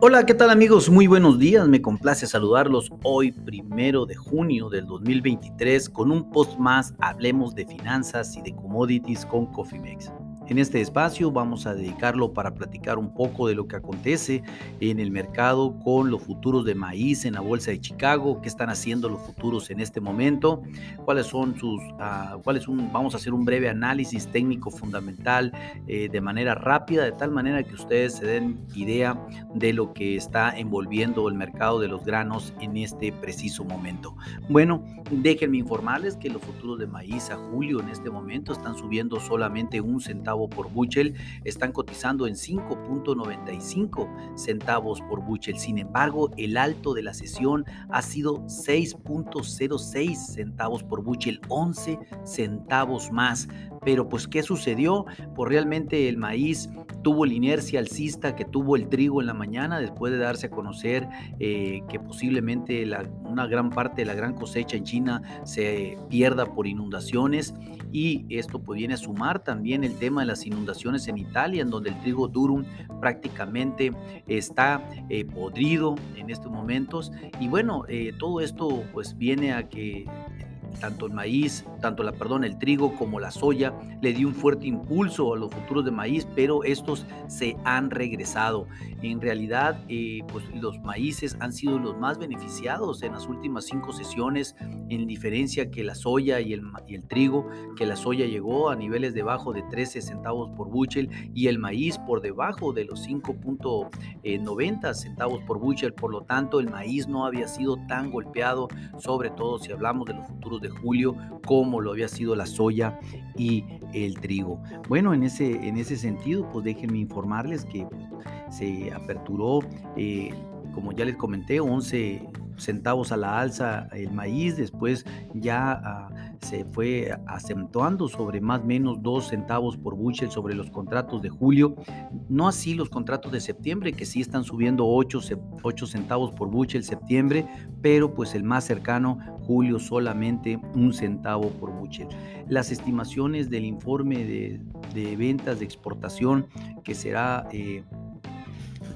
Hola, ¿qué tal amigos? Muy buenos días, me complace saludarlos hoy, primero de junio del 2023, con un post más, hablemos de finanzas y de commodities con Cofimex. En este espacio vamos a dedicarlo para platicar un poco de lo que acontece en el mercado con los futuros de maíz en la Bolsa de Chicago, qué están haciendo los futuros en este momento, cuáles son sus, uh, cuáles un, vamos a hacer un breve análisis técnico fundamental eh, de manera rápida, de tal manera que ustedes se den idea de lo que está envolviendo el mercado de los granos en este preciso momento. Bueno, déjenme informarles que los futuros de maíz a julio en este momento están subiendo solamente un centavo por buchel están cotizando en 5.95 centavos por buchel. Sin embargo, el alto de la sesión ha sido 6.06 centavos por buchel, 11 centavos más. Pero pues, ¿qué sucedió? Pues realmente el maíz tuvo la inercia alcista que tuvo el trigo en la mañana después de darse a conocer eh, que posiblemente una gran parte de la gran cosecha en China se pierda por inundaciones y esto pues viene a sumar también el tema de las inundaciones en Italia, en donde el trigo durum prácticamente está eh, podrido en estos momentos. Y bueno, eh, todo esto pues viene a que tanto el maíz, tanto la, perdón, el trigo como la soya le dio un fuerte impulso a los futuros de maíz, pero estos se han regresado. En realidad, eh, pues los maíces han sido los más beneficiados en las últimas cinco sesiones, en diferencia que la soya y el, y el trigo, que la soya llegó a niveles debajo de 13 centavos por buchel y el maíz por debajo de los 5.90 centavos por buchel. Por lo tanto, el maíz no había sido tan golpeado, sobre todo si hablamos de los futuros de julio, como lo había sido la soya y el trigo. Bueno, en ese, en ese sentido, pues déjenme informarles que se aperturó, eh, como ya les comenté, 11 centavos a la alza el maíz, después ya ah, se fue acentuando sobre más o menos 2 centavos por bushel sobre los contratos de julio, no así los contratos de septiembre que sí están subiendo 8, 8 centavos por bushel septiembre, pero pues el más cercano julio solamente un centavo por bushel. Las estimaciones del informe de, ventas de exportación que será... Eh,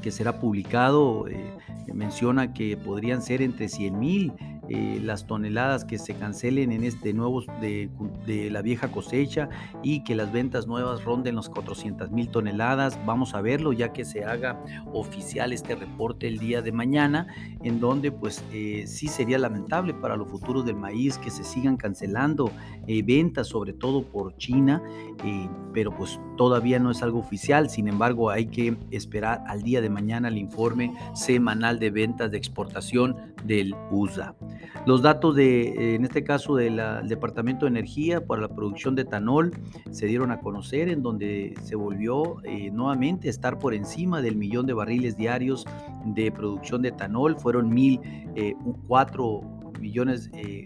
que será publicado eh, menciona que podrían ser entre 100 mil eh, las toneladas que se cancelen en este nuevo de, la vieja cosecha y que las ventas nuevas ronden los 400 mil toneladas. Vamos a verlo ya que se haga oficial este reporte el día de mañana, en donde pues eh, sí sería lamentable para los futuros del maíz que se sigan cancelando eh, ventas, sobre todo por China, pero pues todavía no es algo oficial. Sin embargo, hay que esperar al día de mañana el informe semanal de ventas de exportación del USA. Los datos de, en este caso del Departamento de Energía para la producción de etanol se dieron a conocer en donde se volvió eh, nuevamente a estar por encima del millón de barriles diarios de producción de etanol. Fueron mil eh, cuatro millones eh,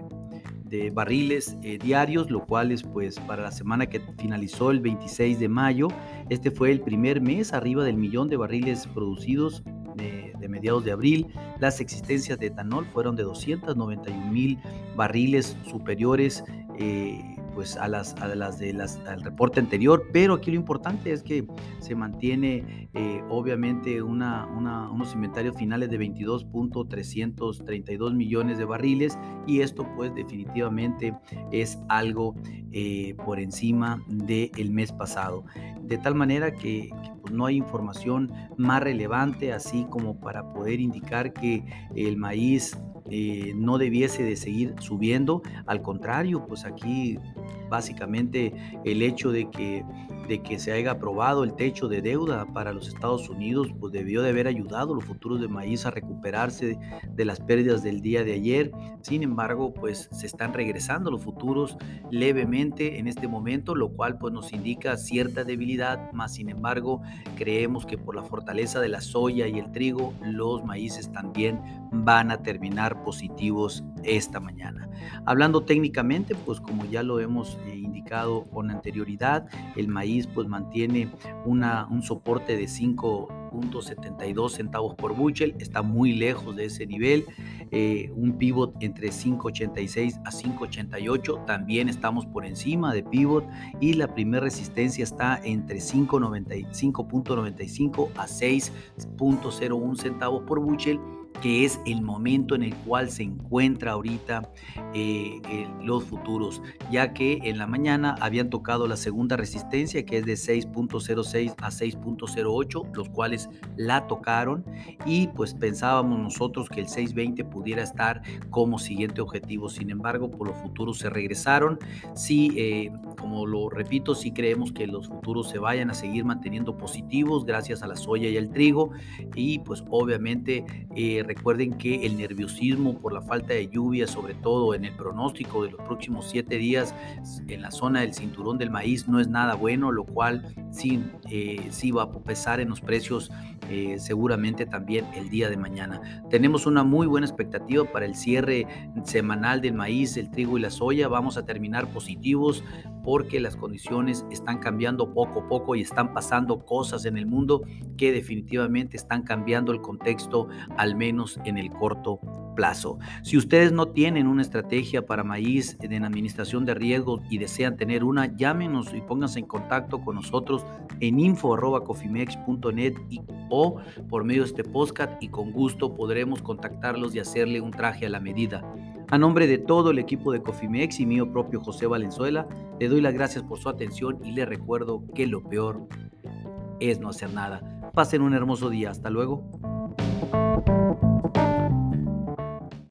de barriles diarios, lo cual es pues para la semana que finalizó el 26 de mayo. Este fue el primer mes arriba del millón de barriles producidos de, mediados de abril, las existencias de etanol fueron de 291 mil barriles superiores eh, pues a las, a las de las al reporte anterior, pero aquí lo importante es que se mantiene eh, obviamente una, unos inventarios finales de 22.332 millones de barriles y esto pues definitivamente es algo eh, por encima del mes pasado. De tal manera que, pues, no hay información más relevante así como para poder indicar que el maíz eh, no debiese de seguir subiendo. Al contrario, pues aquí básicamente el hecho de que, de que se haya aprobado el techo de deuda para los Estados Unidos, pues debió de haber ayudado a los futuros de maíz a recuperarse de las pérdidas del día de ayer. Sin embargo, pues se están regresando los futuros levemente en este momento, lo cual pues nos indica cierta debilidad, más sin embargo creemos que por la fortaleza de la soya y el trigo, los maíces también van a terminar positivos esta mañana. Hablando técnicamente, pues como ya lo hemos eh, indicado con anterioridad, el maíz pues mantiene una, un soporte de 5 6.72 centavos por bushel, está muy lejos de ese nivel. Eh, un pivot entre 5.86 a 5.88, también estamos por encima de pivot y la primera resistencia está entre 5.95 a 6.01 centavos por bushel que es el momento en el cual se encuentra ahorita eh, los futuros, ya que en la mañana habían tocado la segunda resistencia, que es de 6.06 a 6.08, los cuales la tocaron y pues pensábamos nosotros que el 6.20 pudiera estar como siguiente objetivo, sin embargo, por los futuros se regresaron, sí, eh, como lo repito, sí creemos que los futuros se vayan a seguir manteniendo positivos gracias a la soya y al trigo. Y pues obviamente eh, recuerden que el nerviosismo por la falta de lluvia, sobre todo en el pronóstico de los próximos siete días en la zona del cinturón del maíz, no es nada bueno, lo cual sí, eh, sí va a pesar en los precios eh, seguramente también el día de mañana. Tenemos una muy buena expectativa para el cierre semanal del maíz, el trigo y la soya. Vamos a terminar positivos porque las condiciones están cambiando poco a poco y están pasando cosas en el mundo que definitivamente están cambiando el contexto, al menos en el corto plazo. Si ustedes no tienen una estrategia para maíz en administración de riesgos y desean tener una, llámenos y pónganse en contacto con nosotros en info.cofimex.net o por medio de este podcast y con gusto podremos contactarlos y hacerle un traje a la medida. A nombre de todo el equipo de Cofimex y mío propio José Valenzuela, le doy las gracias por su atención y le recuerdo que lo peor es no hacer nada. Pasen un hermoso día. Hasta luego.